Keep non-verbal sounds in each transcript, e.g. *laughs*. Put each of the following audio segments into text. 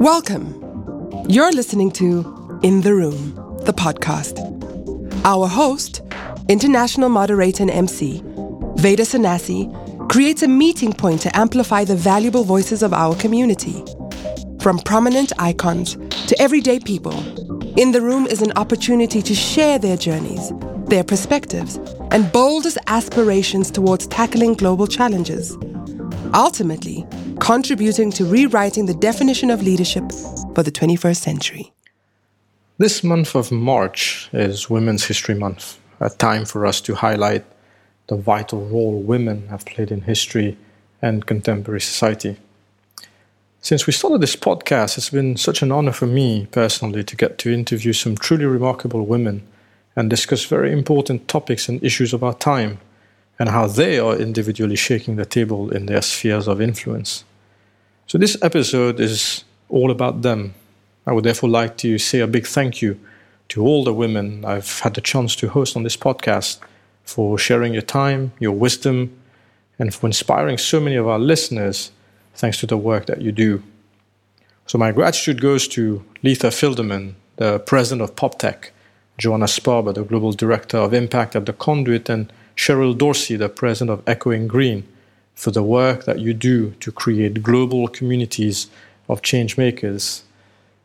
Welcome. You're listening to In the Room, the podcast. Our host, international moderator and MC, Veda Sanasi, creates a meeting point to amplify the valuable voices of our community. From prominent icons to everyday people, In the Room is an opportunity to share their journeys, their perspectives, and boldest aspirations towards tackling global challenges. Ultimately, contributing to rewriting the definition of leadership for the 21st century. This month of March is Women's History Month, a time for us to highlight the vital role women have played in history and contemporary society. Since we started this podcast, it's been such an honor for me personally to get to interview some truly remarkable women and discuss very important topics and issues of our time and how they are individually shaking the table in their spheres of influence. So, this episode is all about them. I would therefore like to say a big thank you to all the women I've had the chance to host on this podcast for sharing your time, your wisdom, and for inspiring so many of our listeners thanks to the work that you do. So, my gratitude goes to Leetha Filderman, the president of PopTech, Joanna Sparber, the global director of impact at The Conduit, and Cheryl Dorsey, the president of Echoing Green for the work that you do to create global communities of change makers.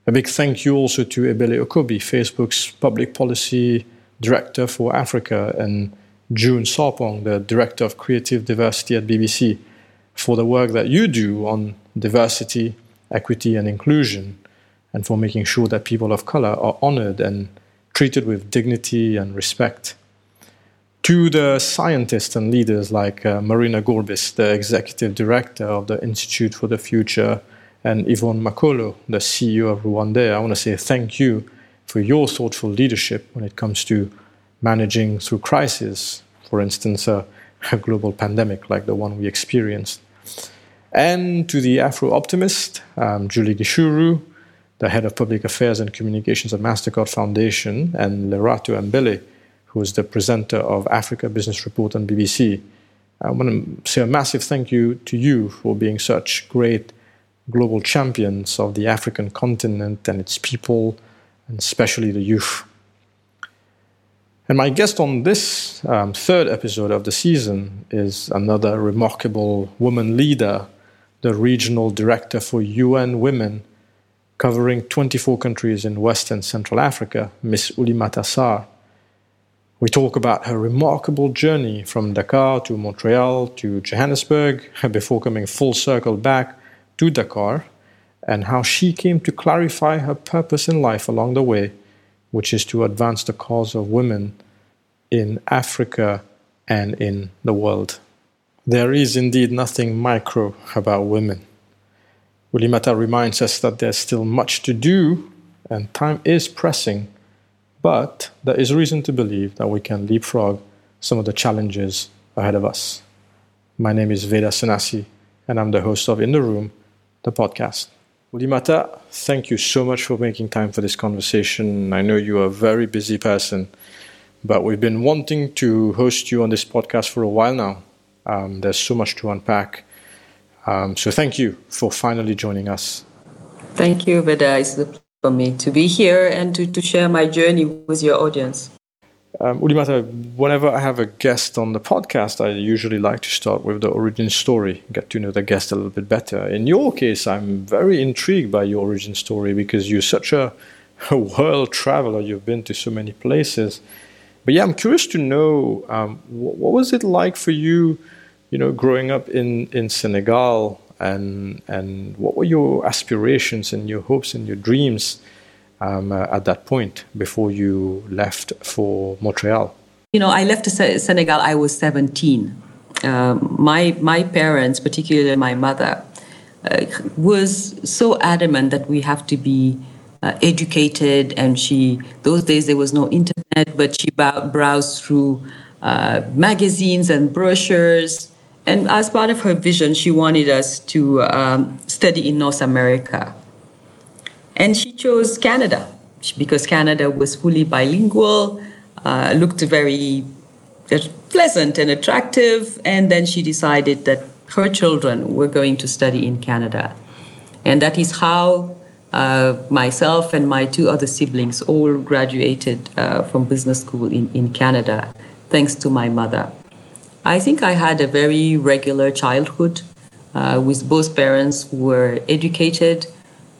A big thank you also to Ebele Okobi, Facebook's public policy director for Africa, and June Sarpong, the director of creative diversity at BBC, for the work that you do on diversity, equity, and inclusion, and for making sure that people of color are honored and treated with dignity and respect to the scientists and leaders like uh, Marina Gorbis, the executive director of the Institute for the Future, and Yvonne Makolo, the CEO of Rwanda, I want to say thank you for your thoughtful leadership when it comes to managing through crisis, for instance, uh, *laughs* a global pandemic like the one we experienced. And to the Afro optimist, um, Julie Gichuru, the head of public affairs and communications at MasterCard Foundation, and Lerato Mbele, who is the presenter of Africa Business Report on BBC. I want to say a massive thank you to you for being such great global champions of the African continent and its people, and especially the youth. And my guest on this um, third episode of the season is another remarkable woman leader, the regional director for UN Women, covering 24 countries in West and Central Africa, Miss Oulimata Sarr. We talk about her remarkable journey from Dakar to Montreal to Johannesburg *laughs* before coming full circle back to Dakar and how she came to clarify her purpose in life along the way, which is to advance the cause of women in Africa and in the world. There is indeed nothing micro about women. Oulimata reminds us that there's still much to do and time is pressing but there is reason to believe that we can leapfrog some of the challenges ahead of us. My name is Veda Sanasi, and I'm the host of In the Room, the podcast. Oulimata, thank you so much for making time for this conversation. I know you're a very busy person, but we've been wanting to host you on this podcast for a while now. Um, there's so much to unpack. Um, so thank you for finally joining us. Thank you, Veda. It's a for me to be here and to, to share my journey with your audience. Um, Oulimata, whenever I have a guest on the podcast, I usually like to start with the origin story, get to know the guest a little bit better. In your case, I'm very intrigued by your origin story because you're such a, *laughs* a world traveler. You've been to so many places. But yeah, I'm curious to know um, what, what, was it like for you, you know, growing up in, in Senegal and and what were your aspirations and your hopes and your dreams um, uh, at that point before you left for Montreal? You know, I left Senegal. I was 17. Uh, my my parents, particularly my mother, uh, was so adamant that we have to be uh, educated. And she those days there was no internet, but she browsed through uh, magazines and brochures and as part of her vision, she wanted us to um, study in North America. And she chose Canada because Canada was fully bilingual, uh, looked very uh, pleasant and attractive. And then she decided that her children were going to study in Canada. And that is how uh, myself and my two other siblings all graduated uh, from business school in, in Canada, thanks to my mother. I think I had a very regular childhood uh, with both parents who were educated,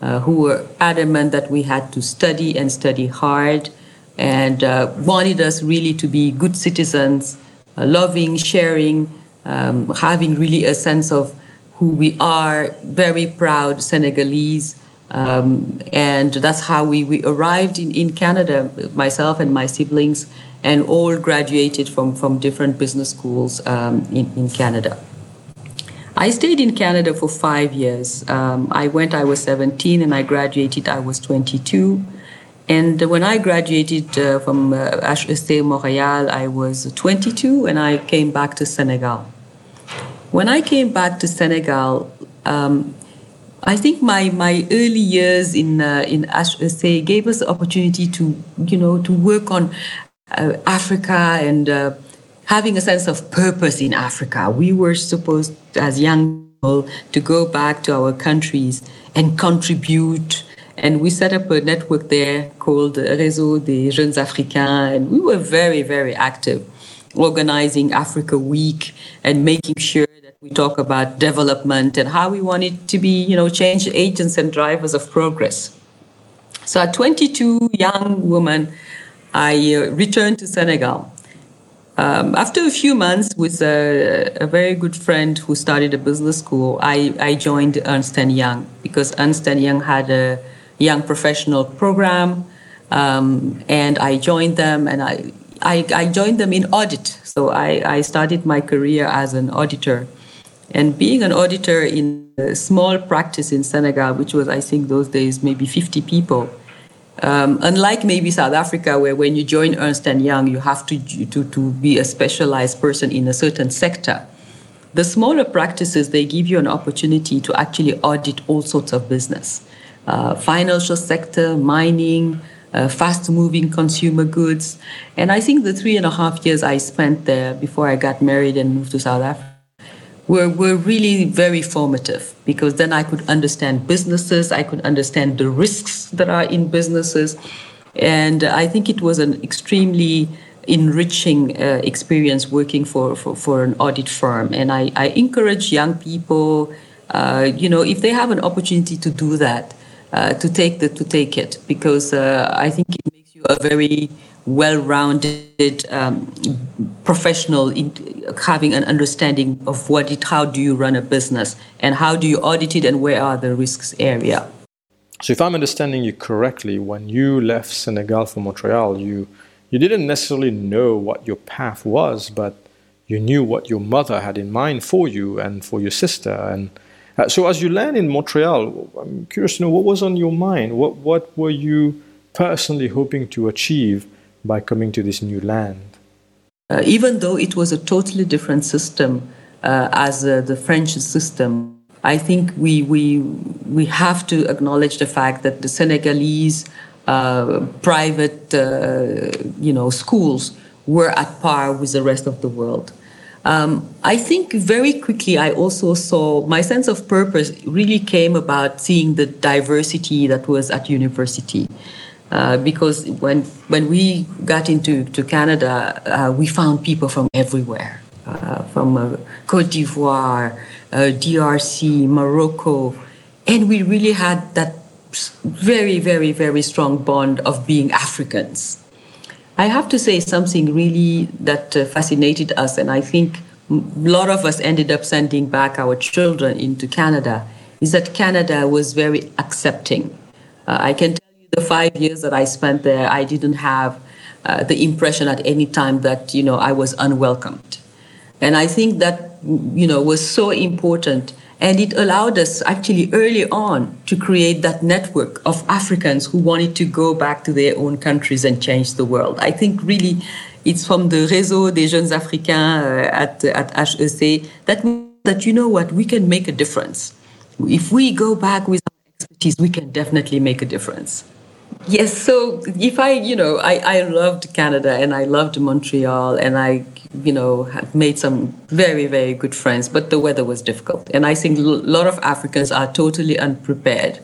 uh, who were adamant that we had to study and study hard, and uh, wanted us really to be good citizens, uh, loving, sharing, um, having really a sense of who we are, very proud Senegalese. Um, and that's how we, we arrived in, in Canada, myself and my siblings, and all graduated from, from different business schools um, in, in Canada. I stayed in Canada for five years. Um, I went, I was 17, and I graduated, I was 22. And when I graduated uh, from uh, HEC Montréal, I was 22, and I came back to Senegal. When I came back to Senegal, um, I think my, my early years in uh, in HEC gave us the opportunity to you know to work on uh, Africa and uh, having a sense of purpose in Africa. We were supposed, as young people, to go back to our countries and contribute. And we set up a network there called Réseau des Jeunes Africains, and we were very, very active, organizing Africa Week and making sure we talk about development and how we want it to be, you know, change agents and drivers of progress. So at 22, young woman, I uh, returned to Senegal um, after a few months with a, a, very good friend who started a business school, I, I joined Ernst & Young because Ernst & Young had a young professional program. Um, and I joined them and I, I, I, joined them in audit. So I, I started my career as an auditor. And being an auditor in a small practice in Senegal, which was, I think, those days maybe 50 people, um, unlike maybe South Africa, where when you join Ernst and Young, you have to, to, to be a specialized person in a certain sector. The smaller practices, they give you an opportunity to actually audit all sorts of business. Uh, financial sector, mining, uh, fast moving consumer goods. And I think the three and a half years I spent there before I got married and moved to South Africa were, were really very formative because then I could understand businesses, I could understand the risks that are in businesses. And I think it was an extremely enriching uh, experience working for, for, for, an audit firm. And I, I encourage young people, uh, you know, if they have an opportunity to do that, uh, to take the, to take it because uh, I think it makes you a very well-rounded um, professional in having an understanding of what it how do you run a business and how do you audit it and where are the risks area. So if i'm understanding you correctly when you left senegal for montreal you you didn't necessarily know what your path was but you knew what your mother had in mind for you and for your sister. And uh, so as you land in montreal i'm curious to know what was on your mind? What what were you personally hoping to achieve by coming to this new land? Uh, even though it was a totally different system uh, as uh, the French system, I think we, we, we have to acknowledge the fact that the Senegalese uh, private uh, you know, schools were at par with the rest of the world. Um, I think very quickly I also saw my sense of purpose really came about seeing the diversity that was at university. Uh, because when when we got into to Canada, uh, we found people from everywhere, uh, from uh, Cote d'Ivoire, uh, DRC, Morocco, and we really had that very very very strong bond of being Africans. I have to say something really that fascinated us, and I think a lot of us ended up sending back our children into Canada. Is that Canada was very accepting. I can the five years that I spent there, I didn't have uh, the impression at any time that you know I was unwelcomed, and I think that you know was so important, and it allowed us actually early on to create that network of Africans who wanted to go back to their own countries and change the world. I think really. It's from the Réseau des Jeunes Africains uh, at, at HEC that, that, you know what, we can make a difference. If we go back with our expertise, we can definitely make a difference. Yes, so if I, you know, I, I loved Canada and I loved Montreal and I, you know, made some very, very good friends, but the weather was difficult. And I think a lot of Africans are totally unprepared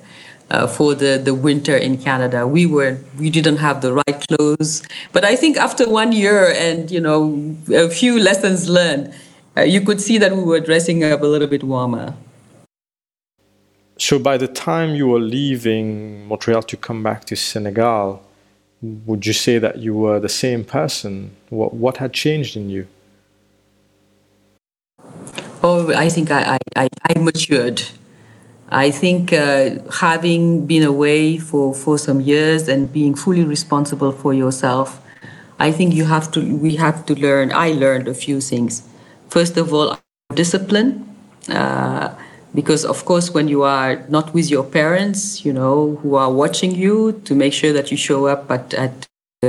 uh, for the, the winter in Canada. We were we didn't have the right clothes, but I think after one year and you know a few lessons learned, uh, you could see that we were dressing up a little bit warmer. So by the time you were leaving Montreal to come back to Senegal, would you say that you were the same person? What what had changed in you? Oh, I think I, I, I matured. I think uh, having been away for, for some years and being fully responsible for yourself, I think you have to we have to learn. I learned a few things. First of all, discipline, uh, because of course when you are not with your parents, you know, who are watching you to make sure that you show up at, at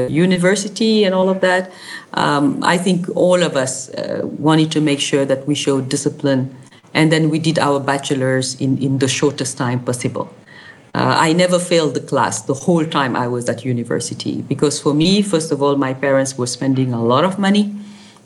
university and all of that. Um, I think all of us uh, wanted to make sure that we showed discipline and then we did our bachelor's in, in the shortest time possible. Uh, I never failed the class the whole time I was at university because for me, first of all, my parents were spending a lot of money.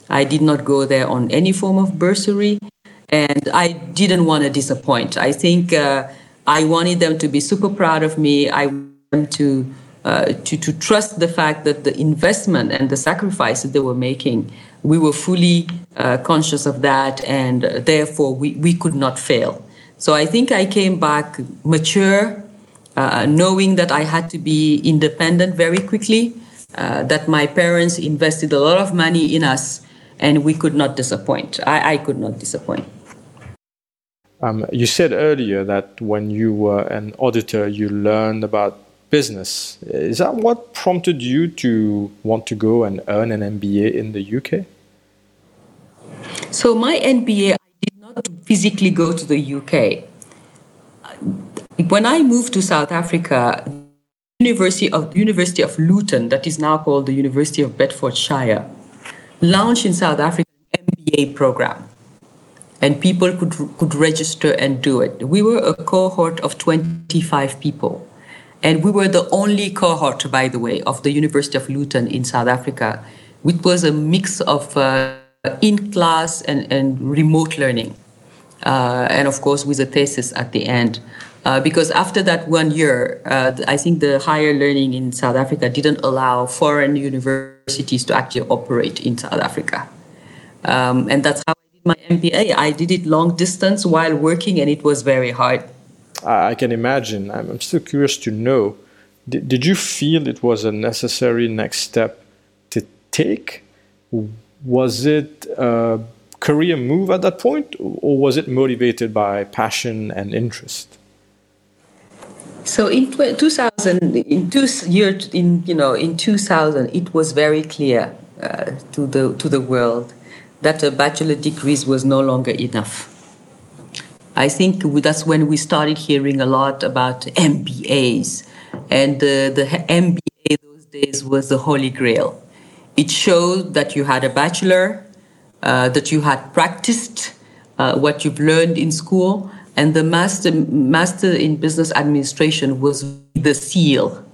I did not go there on any form of bursary, and I didn't want to disappoint. I think uh, I wanted them to be super proud of me. I wanted them to, uh, to to trust the fact that the investment and the sacrifice that they were making we were fully uh, conscious of that, and uh, therefore we, we could not fail. So I think I came back mature, uh, knowing that I had to be independent very quickly, uh, that my parents invested a lot of money in us, and we could not disappoint. I, I could not disappoint. Um, you said earlier that when you were an auditor, you learned about business. Is that what prompted you to want to go and earn an MBA in the UK? So my MBA, I did not physically go to the UK. When I moved to South Africa, University of University of Luton, that is now called the University of Bedfordshire, launched in South Africa an MBA program, and people could could register and do it. We were a cohort of 25 people, and we were the only cohort, by the way, of the University of Luton in South Africa, which was a mix of uh, in class and, and remote learning. Uh, and of course, with a thesis at the end. Uh, because after that one year, uh, I think the higher learning in South Africa didn't allow foreign universities to actually operate in South Africa. Um, and that's how my MBA. I did it long distance while working, and it was very hard. I can imagine. I'm still curious to know did, did you feel it was a necessary next step to take? was it a career move at that point, or was it motivated by passion and interest? So in 2000, in two year, in you know, in 2000, it was very clear uh, to the to the world that a bachelor degree was no longer enough. I think that's when we started hearing a lot about MBAs, and the the MBA those days was the holy grail. It showed that you had a bachelor, uh, that you had practiced uh, what you've learned in school, and the master master in business administration was the seal.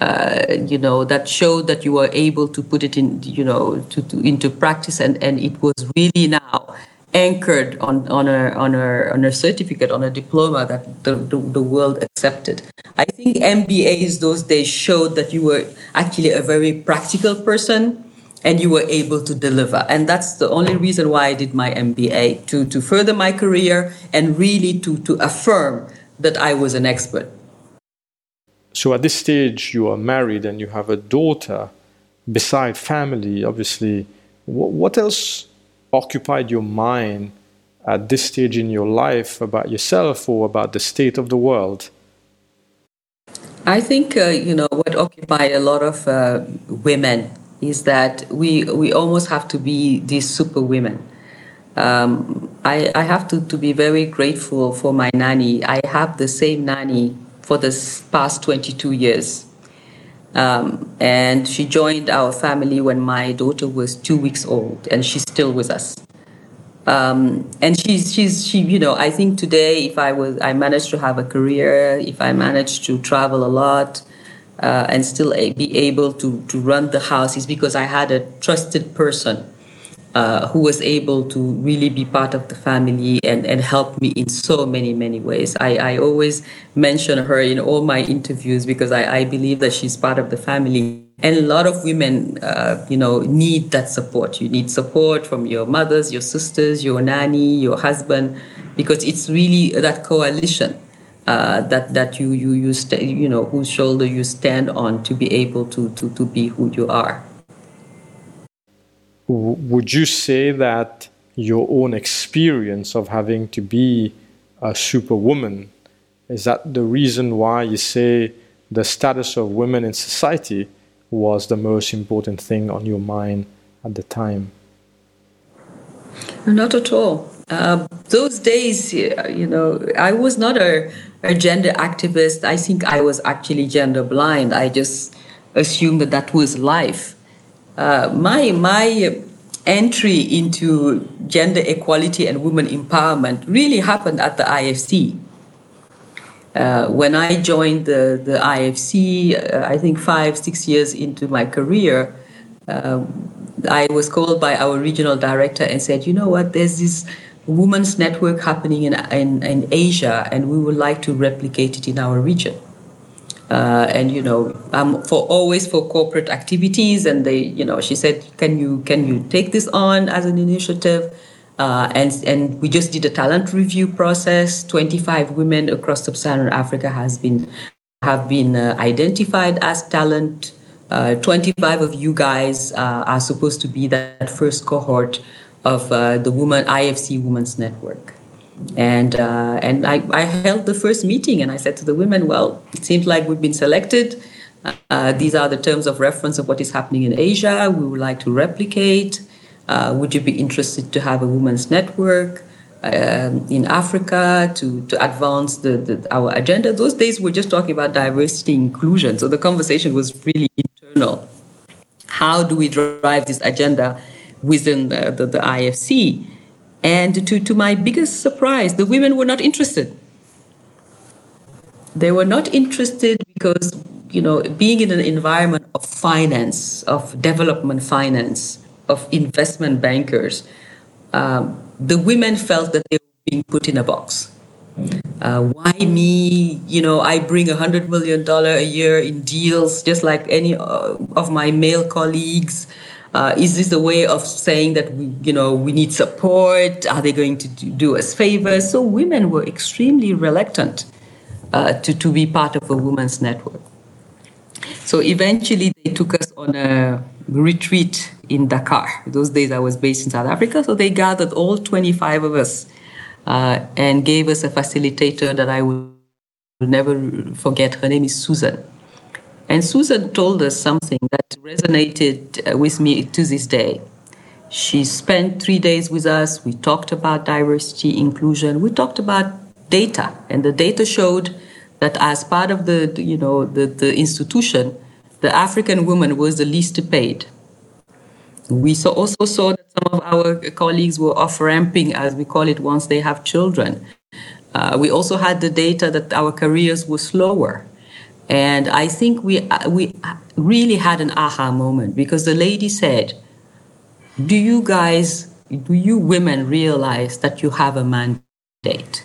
Uh, you know that showed that you were able to put it in you know to, to, into practice and, and it was really now anchored on, on, a, on, a, on a certificate, on a diploma that the, the, the, world accepted. I think MBAs those days showed that you were actually a very practical person and you were able to deliver. And that's the only reason why I did my MBA to, to further my career and really to, to affirm that I was an expert. So at this stage, you are married and you have a daughter. Beside family, obviously, what else occupied your mind at this stage in your life about yourself or about the state of the world? I think, uh, you know, what occupied a lot of uh, women is that we we almost have to be these super women. Um, I, I have to, to be very grateful for my nanny. I have the same nanny for the past 22 years. Um, and she joined our family when my daughter was two weeks old, and she's still with us. Um, and she's she's she you know I think today if I was I managed to have a career, if I managed to travel a lot, uh, and still be able to, to run the house is because I had a trusted person uh, who was able to really be part of the family and, and help me in so many, many ways. I, I always mention her in all my interviews because I, I believe that she's part of the family. And a lot of women, uh, you know, need that support. You need support from your mothers, your sisters, your nanny, your husband, because it's really that coalition uh, that that you you you st- you know whose shoulder you stand on to be able to to to be who you are would you say that your own experience of having to be a superwoman is that the reason why you say the status of women in society was the most important thing on your mind at the time? Not at all. Uh, those days, you know, I was not a, a gender activist. I think I was actually gender blind. I just assumed that that was life. Uh, my my entry into gender equality and women empowerment really happened at the IFC. Uh, when I joined the, the IFC, uh, I think five, six years into my career, um, I was called by our regional director and said, you know what, there's this women's network happening in, in, in Asia, and we would like to replicate it in our region. Uh, and you know um, for always for corporate activities. And they you know she said can you can you take this on as an initiative? Uh, and and we just did a talent review process. 25 women across sub-saharan africa has been have been uh, identified as talent. Uh, 25 of you guys uh, are supposed to be that first cohort of uh, the woman ifc women's network and uh, and I, I held the first meeting and I said to the women, well, it seems like we've been selected. Uh, these are the terms of reference of what is happening in Asia. We would like to replicate. Uh, would you be interested to have a women's network um, in Africa to, to advance the, the, our agenda? Those days we're just talking about diversity inclusion. So the conversation was really internal. How do we drive this agenda within the, the, the IFC? And to, to my biggest surprise, the women were not interested. They were not interested because, you know, being in an environment of finance, of development finance, of investment bankers, um, the women felt that they were being put in a box. Uh, why me? You know, I bring a hundred million dollar a year in deals, just like any uh, of my male colleagues. Uh, is this a way of saying that we, you know, we need support? Are they going to do us favors? So women were extremely reluctant uh, to, to be part of a women's network. So eventually they took us on a retreat in Dakar. Those days I was based in South Africa, so they gathered all 25 of us uh, and gave us a facilitator that I will never forget. Her name is Susan. And Susan told us something that resonated uh, with me to this day. She spent three days with us. We talked about diversity, inclusion. We talked about data, and the data showed that as part of the, you know, the, the institution, the African woman was the least paid. We saw, also saw that some of our colleagues were off ramping, as we call it, once they have children. Uh, we also had the data that our careers were slower. And I think we, we really had an aha moment because the lady said, Do you guys, do you women realize that you have a mandate?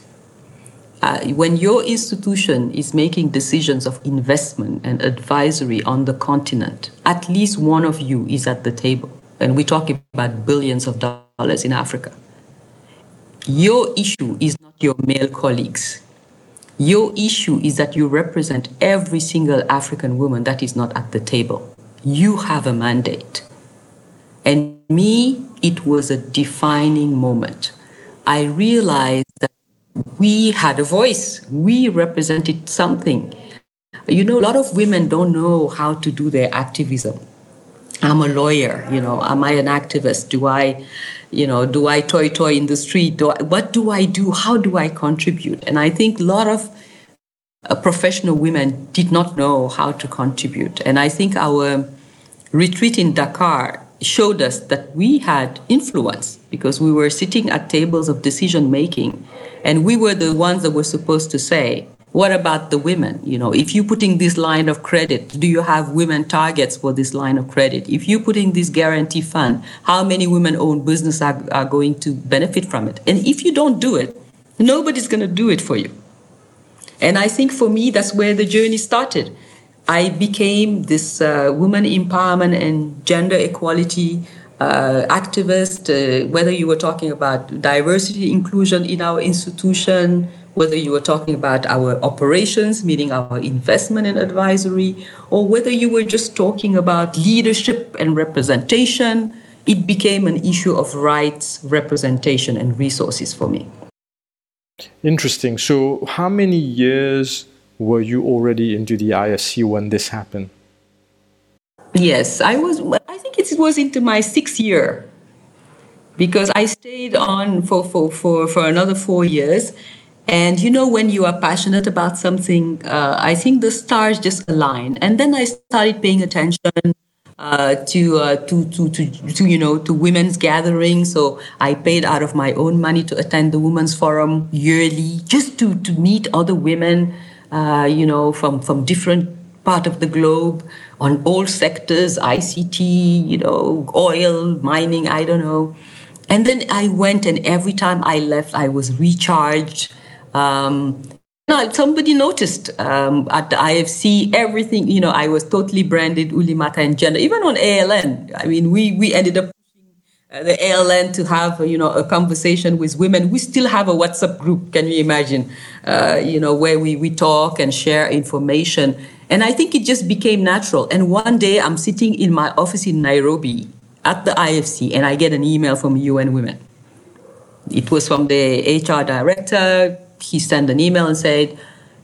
Uh, when your institution is making decisions of investment and advisory on the continent, at least one of you is at the table. And we're talking about billions of dollars in Africa. Your issue is not your male colleagues. Your issue is that you represent every single African woman that is not at the table. You have a mandate. And me, it was a defining moment. I realized that we had a voice, we represented something. You know, a lot of women don't know how to do their activism. I'm a lawyer, you know, am I an activist? Do I you know, do I toy toy in the street? Do I, what do I do? How do I contribute? And I think a lot of uh, professional women did not know how to contribute. And I think our retreat in Dakar showed us that we had influence because we were sitting at tables of decision making and we were the ones that were supposed to say what about the women? You know, if you're putting this line of credit, do you have women targets for this line of credit? If you're putting this guarantee fund, how many women-owned business are, are going to benefit from it? And if you don't do it, nobody's going to do it for you. And I think for me, that's where the journey started. I became this uh, woman empowerment and gender equality uh, activist, uh, whether you were talking about diversity inclusion in our institution, whether you were talking about our operations, meaning our investment and advisory, or whether you were just talking about leadership and representation, it became an issue of rights, representation, and resources for me. Interesting. So, how many years were you already into the IFC when this happened? Yes, I was. I think it was into my sixth year because I stayed on for, for, for, for another four years. And you know, when you are passionate about something, uh, I think the stars just align. And then I started paying attention uh, to, uh, to, to, to, to, you know, to women's gatherings. So I paid out of my own money to attend the Women's Forum yearly, just to, to meet other women, uh, you know, from, from different part of the globe on all sectors, ICT, you know, oil, mining, I don't know. And then I went, and every time I left, I was recharged. Um, somebody noticed um, at the IFC everything. You know, I was totally branded Oulimata and gender. Even on ALN, I mean, we we ended up pushing uh, the ALN to have you know a conversation with women. We still have a WhatsApp group. Can you imagine? Uh, you know, where we we talk and share information. And I think it just became natural. And one day I'm sitting in my office in Nairobi at the IFC, and I get an email from UN Women. It was from the HR director he sent an email and said,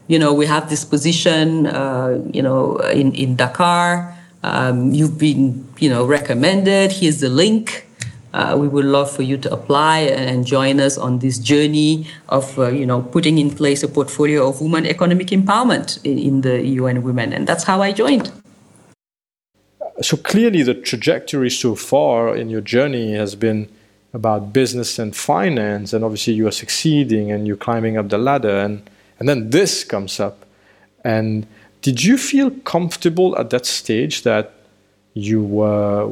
you know, we have this position, uh, you know, in, in Dakar. Um, you've been, you know, recommended. Here's the link. Uh, we would love for you to apply and join us on this journey of, uh, you know, putting in place a portfolio of women economic empowerment in, in the UN Women. And that's how I joined. So clearly, the trajectory so far in your journey has been about business and finance, and obviously you are succeeding and you're climbing up the ladder, and and then this comes up. And did you feel comfortable at that stage that you were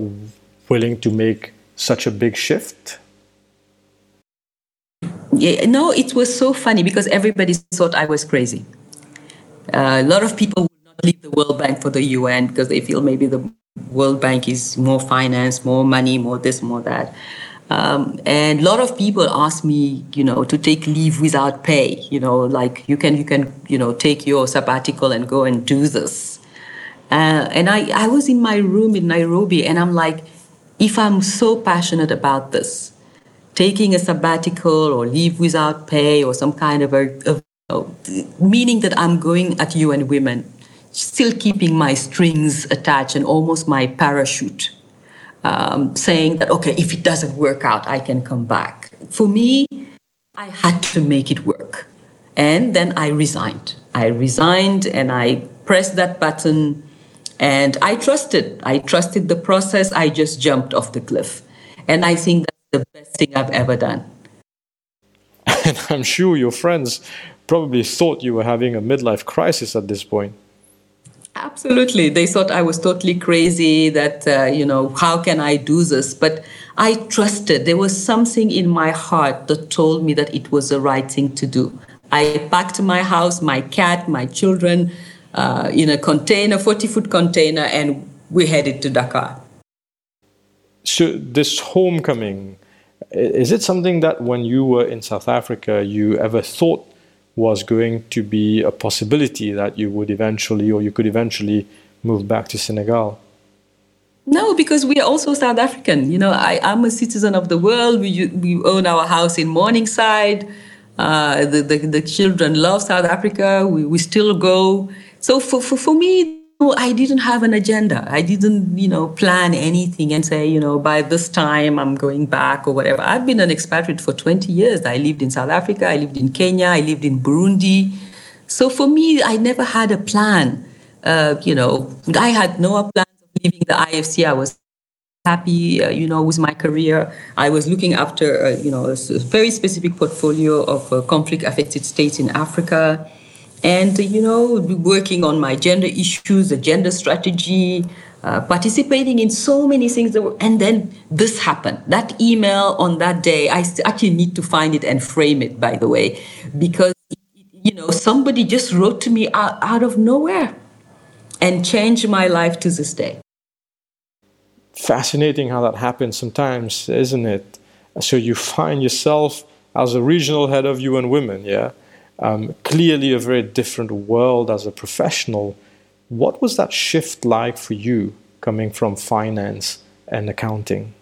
willing to make such a big shift? Yeah, no, it was so funny because everybody thought I was crazy. Uh, a lot of people would not leave the World Bank for the UN because they feel maybe the World Bank is more finance, more money, more this, more that. Um, and a lot of people ask me, you know, to take leave without pay. You know, like you can, you can, you know, take your sabbatical and go and do this. Uh, and I, I was in my room in Nairobi, and I'm like, if I'm so passionate about this, taking a sabbatical or leave without pay or some kind of a, a meaning that I'm going at UN Women, still keeping my strings attached and almost my parachute um, saying that, okay, if it doesn't work out, I can come back. For me, I had to make it work. And then I resigned. I resigned and I pressed that button and I trusted. I trusted the process. I just jumped off the cliff. And I think that's the best thing I've ever done. *laughs* And I'm sure your friends probably thought you were having a midlife crisis at this point. Absolutely. They thought I was totally crazy, that, uh, you know, how can I do this? But I trusted. There was something in my heart that told me that it was the right thing to do. I packed my house, my cat, my children uh, in a container, 40 foot container, and we headed to Dakar. So, this homecoming, is it something that when you were in South Africa, you ever thought was going to be a possibility that you would eventually or you could eventually move back to Senegal? No, because we are also South African. You know, I, am a citizen of the world. We, we own our house in Morningside. Uh, the, the, the, children love South Africa. We, we still go. So for, for, for me, I didn't have an agenda. I didn't, you know, plan anything and say, you know, by this time I'm going back or whatever. I've been an expatriate for 20 years. I lived in South Africa, I lived in Kenya, I lived in Burundi. So for me, I never had a plan. Uh, you know, I had no plans of leaving the IFC. I was happy, uh, you know, with my career. I was looking after, uh, you know, a very specific portfolio of uh, conflict-affected states in Africa and you know working on my gender issues, the gender strategy, uh, participating in so many things. Were, and then this happened. That email on that day, I actually need to find it and frame it, by the way, because you know somebody just wrote to me out, out of nowhere and changed my life to this day. Fascinating how that happens sometimes, isn't it? So you find yourself as a regional head of UN Women, yeah um, clearly a very different world as a professional. What was that shift like for you coming from finance and accounting?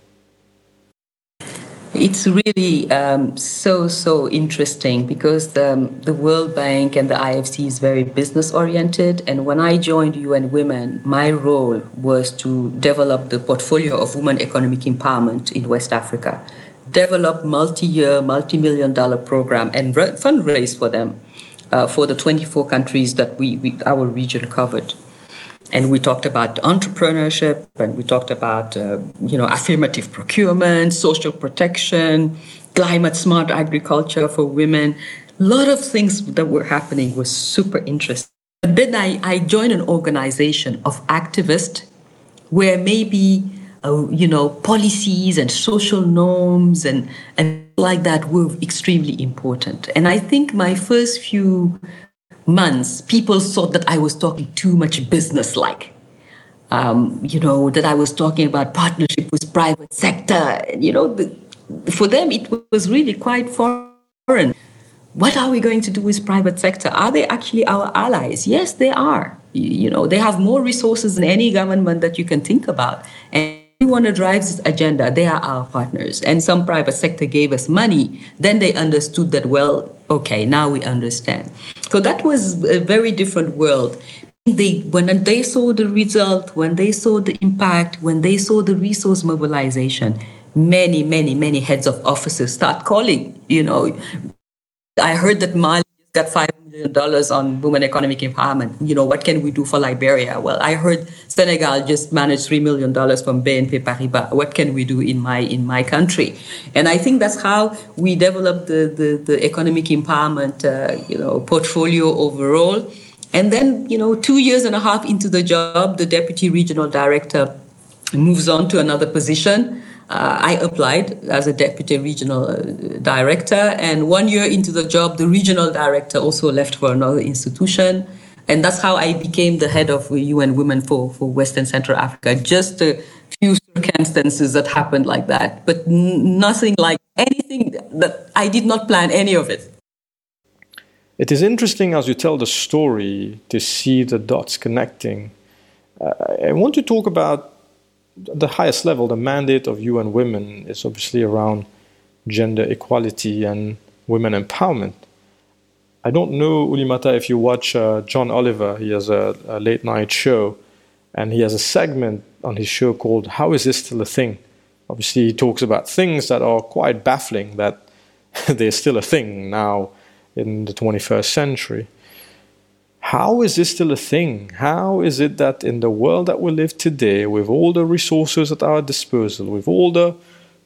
It's really um, so, so interesting because the, the World Bank and the IFC is very business oriented. And when I joined UN Women, my role was to develop the portfolio of women economic empowerment in West Africa develop multi-year, multi-million dollar program and fundraise for them uh, for the 24 countries that we, we, our region covered. And we talked about entrepreneurship, and we talked about uh, you know affirmative procurement, social protection, climate smart agriculture for women. A lot of things that were happening was super interesting. But then I, I joined an organization of activists where maybe uh, you know, policies and social norms and, and like that were extremely important. And I think my first few months, people thought that I was talking too much business like. Um, you know, that I was talking about partnership with private sector. You know, the, for them, it was really quite foreign. What are we going to do with private sector? Are they actually our allies? Yes, they are. You know, they have more resources than any government that you can think about. And we want to drive this agenda, they are our partners. And some private sector gave us money. Then they understood that, well, okay, now we understand. So that was a very different world. They, when they saw the result, when they saw the impact, when they saw the resource mobilization, many, many, many heads of offices start calling. You know, I heard that Mali got five million dollars on women economic empowerment. You know, what can we do for Liberia? Well, I heard Senegal just managed three million dollars from BNP Paribas. What can we do in my in my country? And I think that's how we developed the the, the economic empowerment uh, you know portfolio overall. And then you know, two years and a half into the job, the deputy regional director moves on to another position. Uh, I applied as a deputy regional uh, director, and one year into the job, the regional director also left for another institution. And that's how I became the head of UN Women for, for Western Central Africa. Just a few circumstances that happened like that, but n- nothing like anything that I did not plan any of it. It is interesting as you tell the story to see the dots connecting. Uh, I want to talk about the highest level, the mandate of UN Women is obviously around gender equality and women empowerment. I don't know, Oulimata if you watch uh, John Oliver, he has a, a, late night show, and he has a segment on his show called How Is This Still a Thing? Obviously, he talks about things that are quite baffling that *laughs* they're still a thing now in the 21st century. How is this still a thing? How is it that in the world that we live today, with all the resources at our disposal, with all the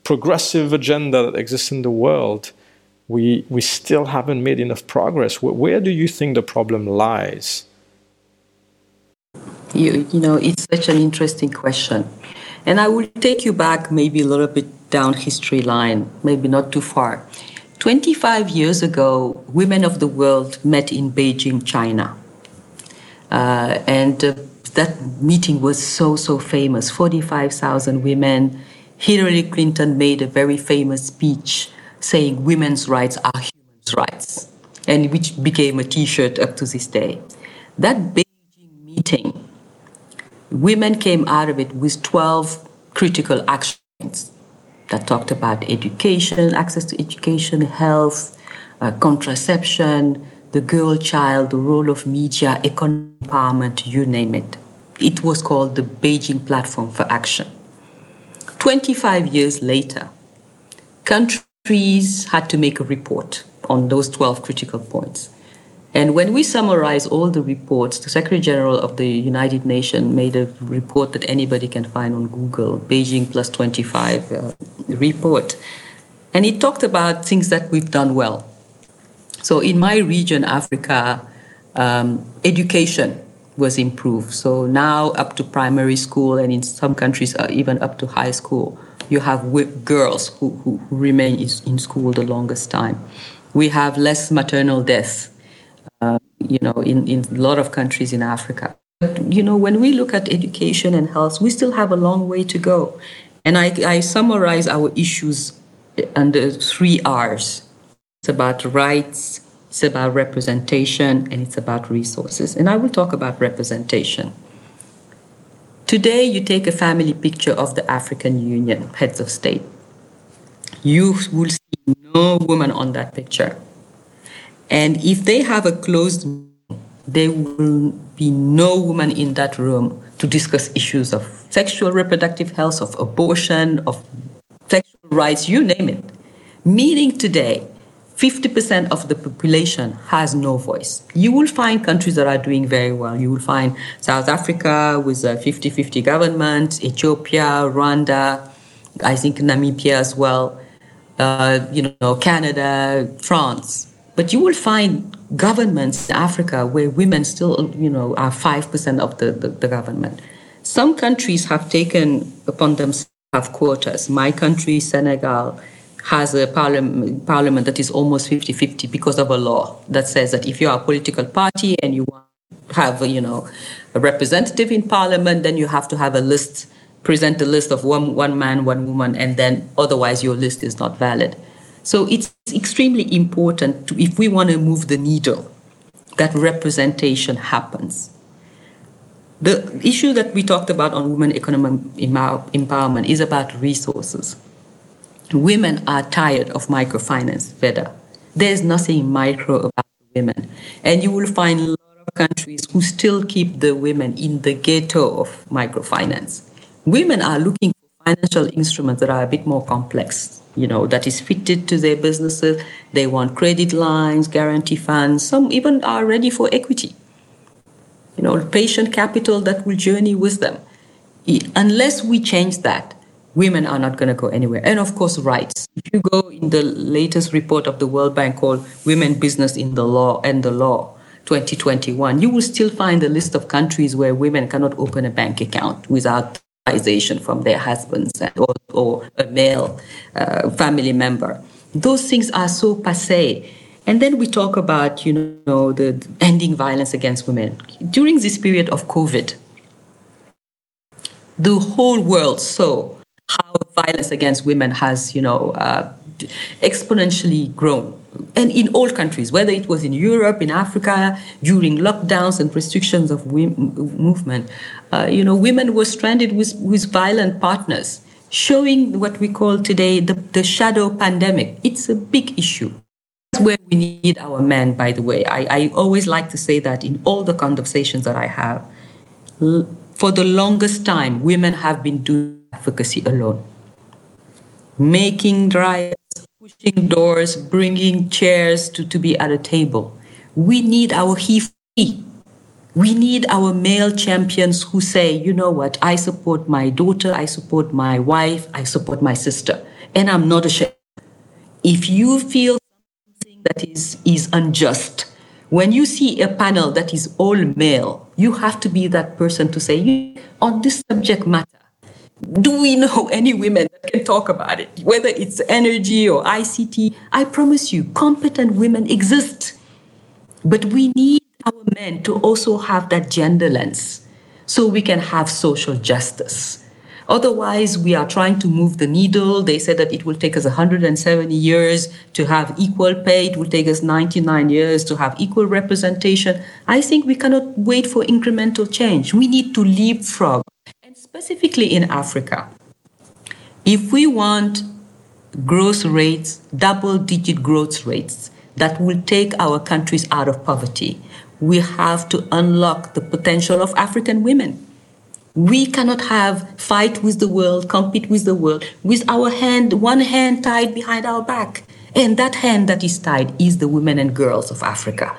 progressive agenda that exists in the world, we, we still haven't made enough progress? Where, where do you think the problem lies? You, you know, it's such an interesting question. And I will take you back maybe a little bit down history line, maybe not too far. 25 years ago, women of the world met in Beijing, China. Uh, and uh, that meeting was so, so famous 45,000 women. Hillary Clinton made a very famous speech saying women's rights are human rights, and which became a t shirt up to this day. That Beijing meeting, women came out of it with 12 critical actions that talked about education, access to education, health, uh, contraception, the girl child, the role of media, economic empowerment, you name it. It was called the Beijing Platform for Action. 25 years later, countries had to make a report on those 12 critical points. And when we summarize all the reports, the Secretary General of the United Nations made a report that anybody can find on Google, Beijing plus 25 uh, report. And he talked about things that we've done well. So in my region, Africa, Um, education was improved. So now up to primary school, and in some countries uh, even up to high school, you have girls who, who, who remain in school the longest time. We have less maternal deaths, uh, you know, in, in a lot of countries in Africa. But, you know, when we look at education and health, we still have a long way to go. And I, I summarize our issues under three R's. It's about rights, it's about representation, and it's about resources. And I will talk about representation. Today, you take a family picture of the African Union heads of state. You will see no woman on that picture. And if they have a closed meeting, there will be no woman in that room to discuss issues of sexual reproductive health, of abortion, of sexual rights, you name it. Meaning today, 50% of the population has no voice. You will find countries that are doing very well. You will find South Africa with a 50 50 government, Ethiopia, Rwanda, I think Namibia as well, uh, you know, Canada, France. But you will find governments in Africa where women still, you know, are 5% of the, the, the government. Some countries have taken upon themselves have quotas. My country, Senegal, has a parliament, parliament that is almost 50-50 because of a law that says that if you are a political party and you want to have, you know, a representative in parliament, then you have to have a list, present a list of one, one man, one woman, and then otherwise your list is not valid. So it's extremely important to, if we want to move the needle, that representation happens. The issue that we talked about on women economic empowerment is about resources women are tired of microfinance, Veda. There's nothing micro about women. And you will find a lot of countries who still keep the women in the ghetto of microfinance. Women are looking for financial instruments that are a bit more complex, you know, that is fitted to their businesses. They want credit lines, guarantee funds. Some even are ready for equity. You know, patient capital that will journey with them. Unless we change that, women are not going to go anywhere. And of course, rights. If you go in the latest report of the World Bank called Women Business in the Law and the Law 2021, you will still find a list of countries where women cannot open a bank account without authorization from their husbands or, or a male uh, family member. Those things are so passe. And then we talk about, you know, the ending violence against women. During this period of COVID, the whole world saw how violence against women has, you know, uh, exponentially grown. And in all countries, whether it was in Europe, in Africa, during lockdowns and restrictions of women, movement, uh, you know, women were stranded with, with violent partners, showing what we call today the, the shadow pandemic. It's a big issue. That's where we need our men, by the way. I, I always like to say that in all the conversations that I have. For the longest time, women have been doing advocacy alone. Making drives, pushing doors, bringing chairs to, to be at a table. We need our he we need our male champions who say, you know what, I support my daughter, I support my wife, I support my sister, and I'm not ashamed. If you feel something that is, is unjust, when you see a panel that is all male, you have to be that person to say, on this subject matter, do we know *laughs* any women that can talk about it? Whether it's energy or ICT, I promise you, competent women exist. But we need our men to also have that gender lens so we can have social justice. Otherwise, we are trying to move the needle. They said that it will take us 170 years to have equal pay. It will take us 99 years to have equal representation. I think we cannot wait for incremental change. We need to leapfrog specifically in Africa, if we want growth rates, double digit growth rates that will take our countries out of poverty, we have to unlock the potential of African women. We cannot have fight with the world, compete with the world with our hand, one hand tied behind our back. And that hand that is tied is the women and girls of Africa.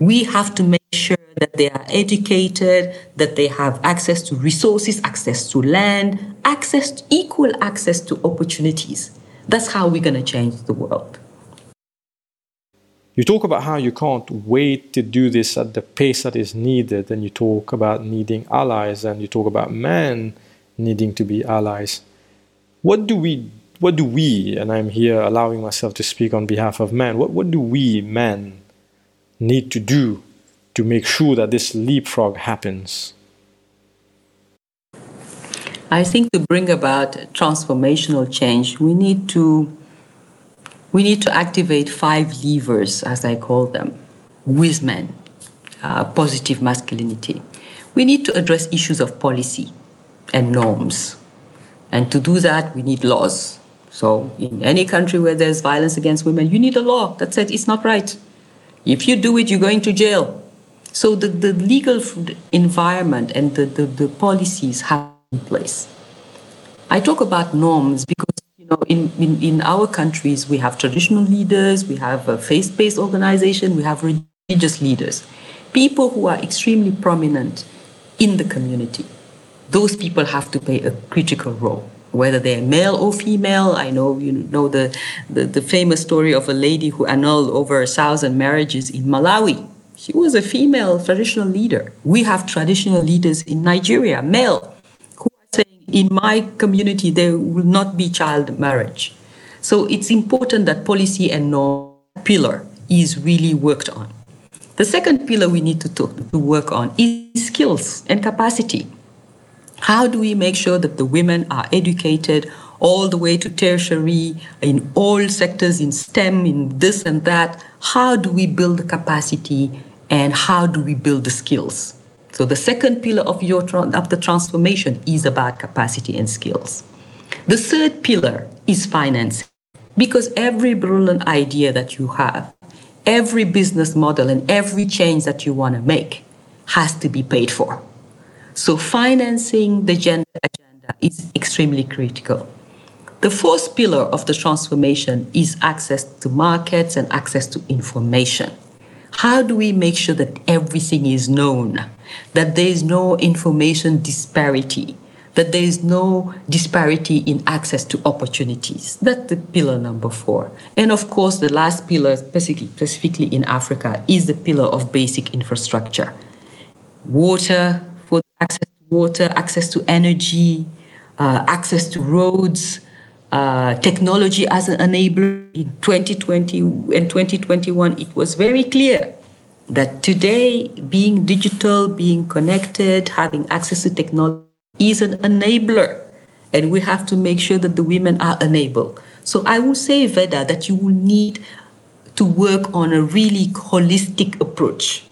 We have to make sure that they are educated, that they have access to resources, access to land, access equal access to opportunities. That's how we're going to change the world. You talk about how you can't wait to do this at the pace that is needed, and you talk about needing allies, and you talk about men needing to be allies. What do we, what do we, and I'm here allowing myself to speak on behalf of men, what, what do we men need to do to make sure that this leapfrog happens? I think to bring about transformational change, we need to we need to activate five levers, as I call them, men, uh, positive masculinity. We need to address issues of policy and norms. And to do that, we need laws. So, in any country where there's violence against women, you need a law that says it's not right. If you do it, you're going to jail. So, the, the legal environment and the, the, the policies have in place. I talk about norms because you know in, in, in our countries we have traditional leaders, we have a faith-based organization, we have religious leaders, people who are extremely prominent in the community those people have to play a critical role whether they're male or female. I know you know the, the, the, famous story of a lady who annulled over a thousand marriages in Malawi. She was a female traditional leader. We have traditional leaders in Nigeria, male, who are saying, in my community, there will not be child marriage. So it's important that policy and norm pillar is really worked on. The second pillar we need to, talk, to work on is skills and capacity. How do we make sure that the women are educated all the way to tertiary in all sectors, in STEM, in this and that? How do we build the capacity and how do we build the skills? So the second pillar of your of the transformation is about capacity and skills. The third pillar is finance, because every brilliant idea that you have, every business model, and every change that you want to make has to be paid for. So financing the gender agenda is extremely critical. The fourth pillar of the transformation is access to markets and access to information. How do we make sure that everything is known, that there is no information disparity, that there is no disparity in access to opportunities? That's the pillar number four. And of course, the last pillar, specifically, specifically in Africa, is the pillar of basic infrastructure water, access to water, access to energy, uh, access to roads, uh, technology as an enabler. In 2020 and 2021, it was very clear that today being digital, being connected, having access to technology is an enabler. And we have to make sure that the women are enabled. So I will say, Veda, that you will need to work on a really holistic approach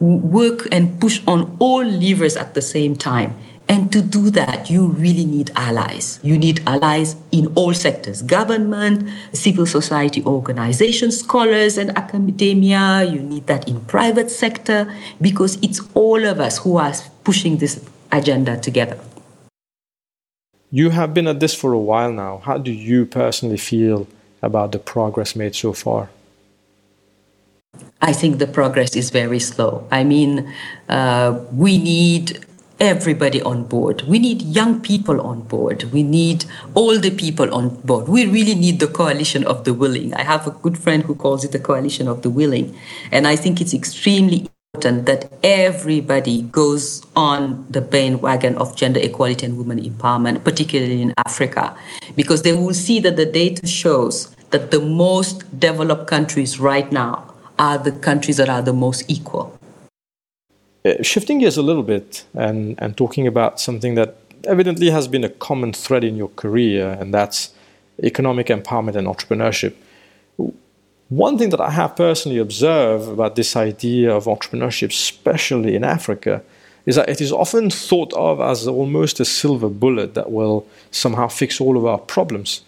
work and push on all levers at the same time. And to do that, you really need allies. You need allies in all sectors government, civil society organizations, scholars, and academia. You need that in private sector because it's all of us who are pushing this agenda together. You have been at this for a while now. How do you personally feel about the progress made so far? I think the progress is very slow. I mean, uh, we need everybody on board. We need young people on board. We need older people on board. We really need the coalition of the willing. I have a good friend who calls it the coalition of the willing. And I think it's extremely important that everybody goes on the bandwagon of gender equality and women empowerment, particularly in Africa, because they will see that the data shows that the most developed countries right now are the countries that are the most equal. Uh, shifting gears a little bit and, and talking about something that evidently has been a common thread in your career, and that's economic empowerment and entrepreneurship. One thing that I have personally observed about this idea of entrepreneurship, especially in Africa, is that it is often thought of as almost a silver bullet that will somehow fix all of our problems.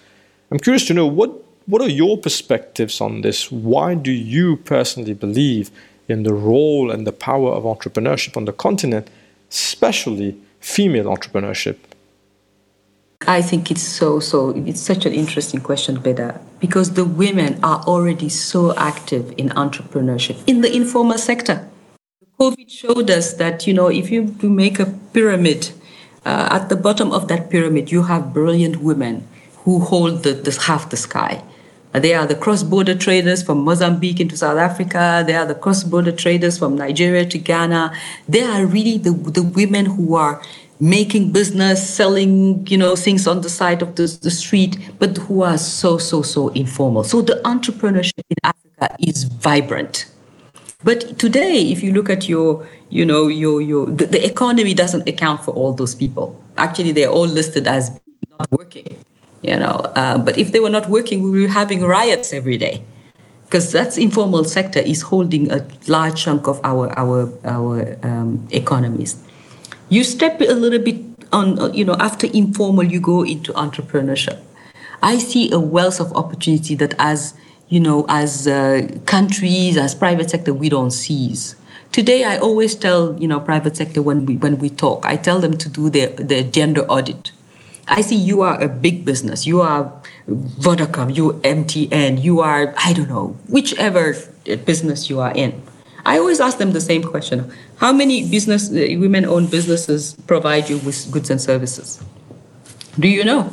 I'm curious to know what what are your perspectives on this? Why do you personally believe in the role and the power of entrepreneurship on the continent, especially female entrepreneurship? I think it's so so it's such an interesting question, Veda, because the women are already so active in entrepreneurship in the informal sector. COVID showed us that you know if you make a pyramid, uh, at the bottom of that pyramid you have brilliant women who hold the, the half the sky They are the cross-border traders from Mozambique into South Africa. They are the cross-border traders from Nigeria to Ghana. They are really the, the women who are making business, selling, you know, things on the side of the, the street, but who are so, so, so informal. So the entrepreneurship in Africa is vibrant. But today, if you look at your, you know, your, your, the, the economy doesn't account for all those people. Actually, they're all listed as not working you know. Uh, but if they were not working, we were having riots every day, because that's informal sector is holding a large chunk of our our our um, economies. You step a little bit on, uh, you know, after informal, you go into entrepreneurship. I see a wealth of opportunity that as you know, as uh, countries, as private sector, we don't seize. Today, I always tell you know private sector when we when we talk, I tell them to do their their gender audit I see you are a big business. You are Vodacom, you MTN, you are, I don't know, whichever business you are in. I always ask them the same question. How many business uh, women owned businesses provide you with goods and services? Do you know?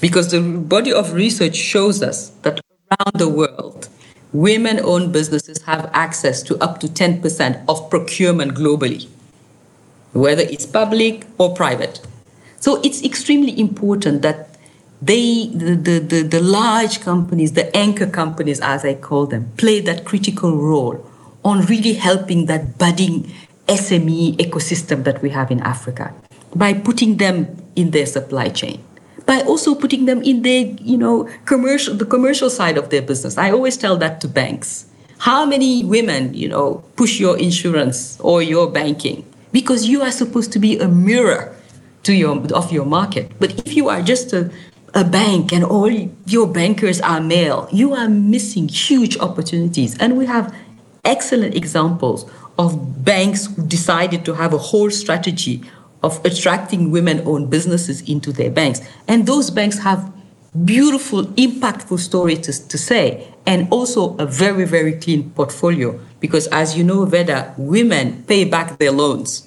Because the body of research shows us that around the world, women owned businesses have access to up to 10% of procurement globally, whether it's public or private. So it's extremely important that they, the, the, the, the, large companies, the anchor companies, as I call them, play that critical role on really helping that budding SME ecosystem that we have in Africa by putting them in their supply chain by also putting them in their you know commercial the commercial side of their business. I always tell that to banks. How many women you know push your insurance or your banking? Because you are supposed to be a mirror to your of your market. But if you are just a, a bank and all your bankers are male, you are missing huge opportunities. And we have excellent examples of banks who decided to have a whole strategy of attracting women-owned businesses into their banks. And those banks have beautiful, impactful stories to, to say, and also a very, very clean portfolio. Because as you know, Veda, women pay back their loans.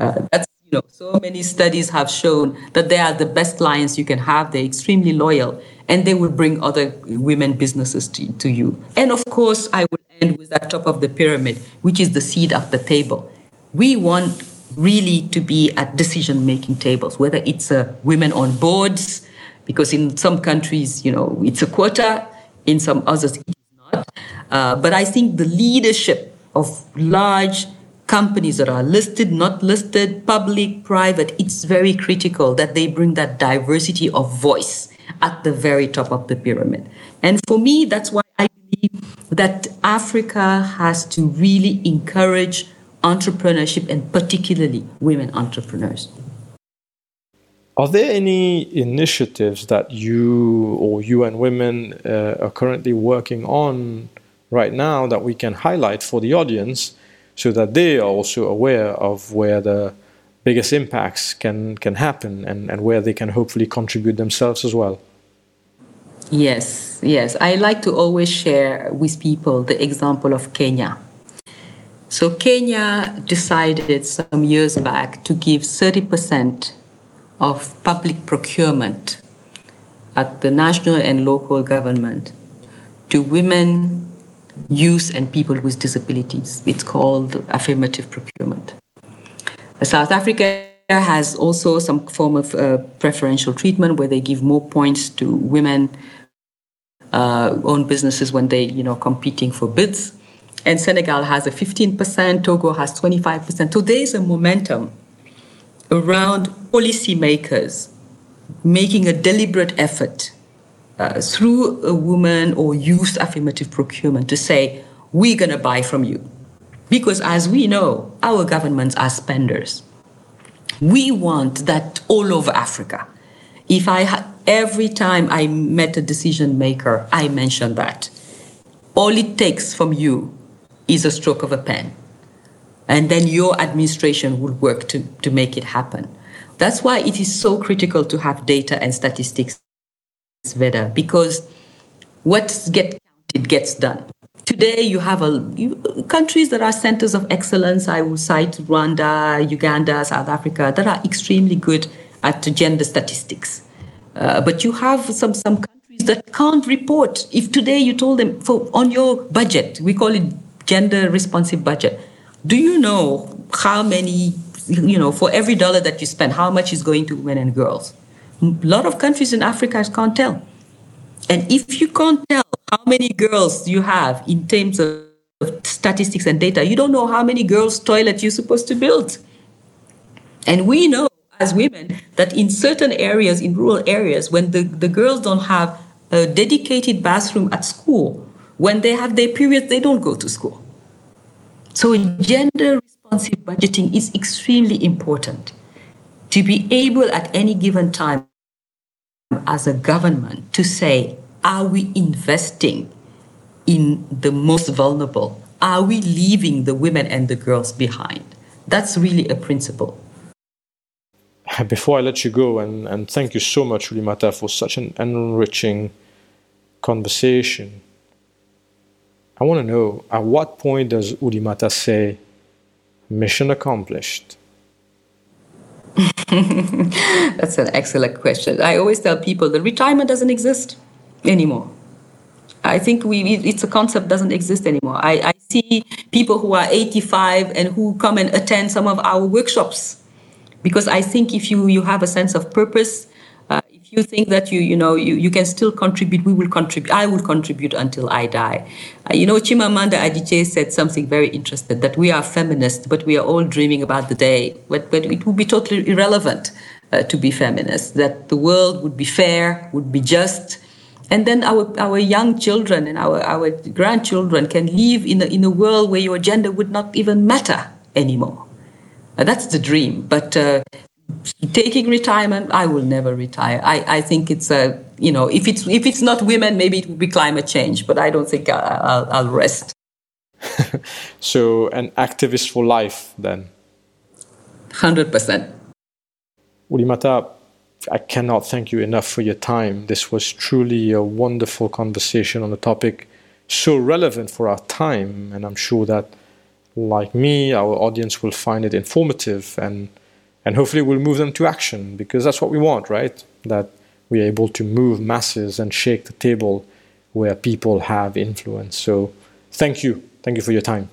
Uh, that's know, so many studies have shown that they are the best clients you can have. They're extremely loyal and they will bring other women businesses to, to you. And of course, I would end with that top of the pyramid, which is the seat at the table. We want really to be at decision making tables, whether it's uh, women on boards, because in some countries, you know, it's a quota, in some others, it is not. Uh, but I think the leadership of large companies that are listed, not listed, public, private, it's very critical that they bring that diversity of voice at the very top of the pyramid. And for me, that's why I believe that Africa has to really encourage entrepreneurship and particularly women entrepreneurs. Are there any initiatives that you or UN Women uh, are currently working on right now that we can highlight for the audience so that they are also aware of where the biggest impacts can, can happen and, and where they can hopefully contribute themselves as well. Yes, yes. I like to always share with people the example of Kenya. So, Kenya decided some years back to give 30% of public procurement at the national and local government to women youth and people with disabilities. It's called affirmative procurement. South Africa has also some form of uh, preferential treatment where they give more points to women uh, owned businesses when they, you know, competing for bids. And Senegal has a 15%, Togo has 25%. So there is a momentum around policymakers making a deliberate effort uh, through a woman or youth affirmative procurement to say, we're going to buy from you. Because as we know, our governments are spenders. We want that all over Africa. If I ha- every time I met a decision maker, I mentioned that. All it takes from you is a stroke of a pen. And then your administration will work to, to make it happen. That's why it is so critical to have data and statistics Veda because what gets counted gets done. Today, you have a you, countries that are centers of excellence. I will cite Rwanda, Uganda, South Africa that are extremely good at gender statistics. Uh, but you have some some countries that can't report. If today you told them for on your budget, we call it gender responsive budget. Do you know how many, you know, for every dollar that you spend, how much is going to women and girls? A lot of countries in Africa can't tell. And if you can't tell how many girls you have in terms of statistics and data, you don't know how many girls' toilets you're supposed to build. And we know as women that in certain areas, in rural areas, when the, the girls don't have a dedicated bathroom at school, when they have their periods, they don't go to school. So gender responsive budgeting is extremely important to be able at any given time as a government to say, are we investing in the most vulnerable? Are we leaving the women and the girls behind? That's really a principle. *laughs* Before I let you go, and, and thank you so much, Oulimata, for such an enriching conversation. I want to know at what point does Oulimata say, mission accomplished? *laughs* That's an excellent question. I always tell people that retirement doesn't exist anymore. I think we it's a concept doesn't exist anymore. I, I see people who are 85 and who come and attend some of our workshops because I think if you you have a sense of purpose, you think that you you know you, you can still contribute we will contribute i will contribute until i die uh, you know chimamanda adichie said something very interesting that we are feminists but we are all dreaming about the day but, but it would be totally irrelevant uh, to be feminist that the world would be fair would be just and then our, our young children and our, our grandchildren can live in a, in a world where your gender would not even matter anymore. Uh, that's the dream. But uh, taking retirement i will never retire. I, I think it's a you know if it's if it's not women maybe it will be climate change but i don't think i'll, I'll rest. *laughs* So an activist for life then? 100% Oulimata, I cannot thank you enough for your time. This was truly a wonderful conversation on a topic so relevant for our time, and I'm sure that, like me, our audience will find it informative and and hopefully we'll move them to action because that's what we want, right? That we're able to move masses and shake the table where people have influence. So thank you. Thank you for your time.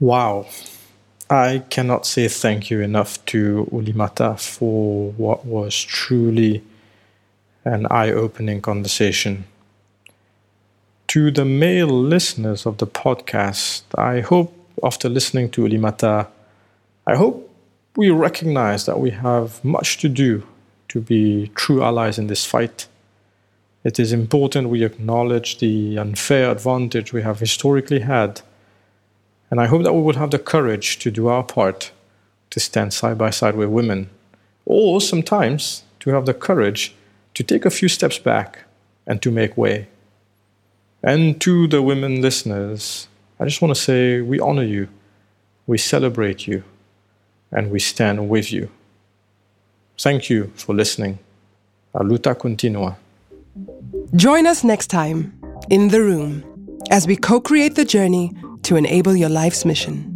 Wow. I cannot say thank you enough to Oulimata for what was truly an eye opening conversation. To the male listeners of the podcast, I hope after listening to Oulimata, I hope we recognize that we have much to do to be true allies in this fight. It is important we acknowledge the unfair advantage we have historically had, and I hope that we will have the courage to do our part to stand side by side with women, or sometimes to have the courage to take a few steps back and to make way. And to the women listeners, I just want to say we honor you, we celebrate you and we stand with you. Thank you for listening. La luta continua. Join us next time in the room as we co create the journey to enable your life's mission.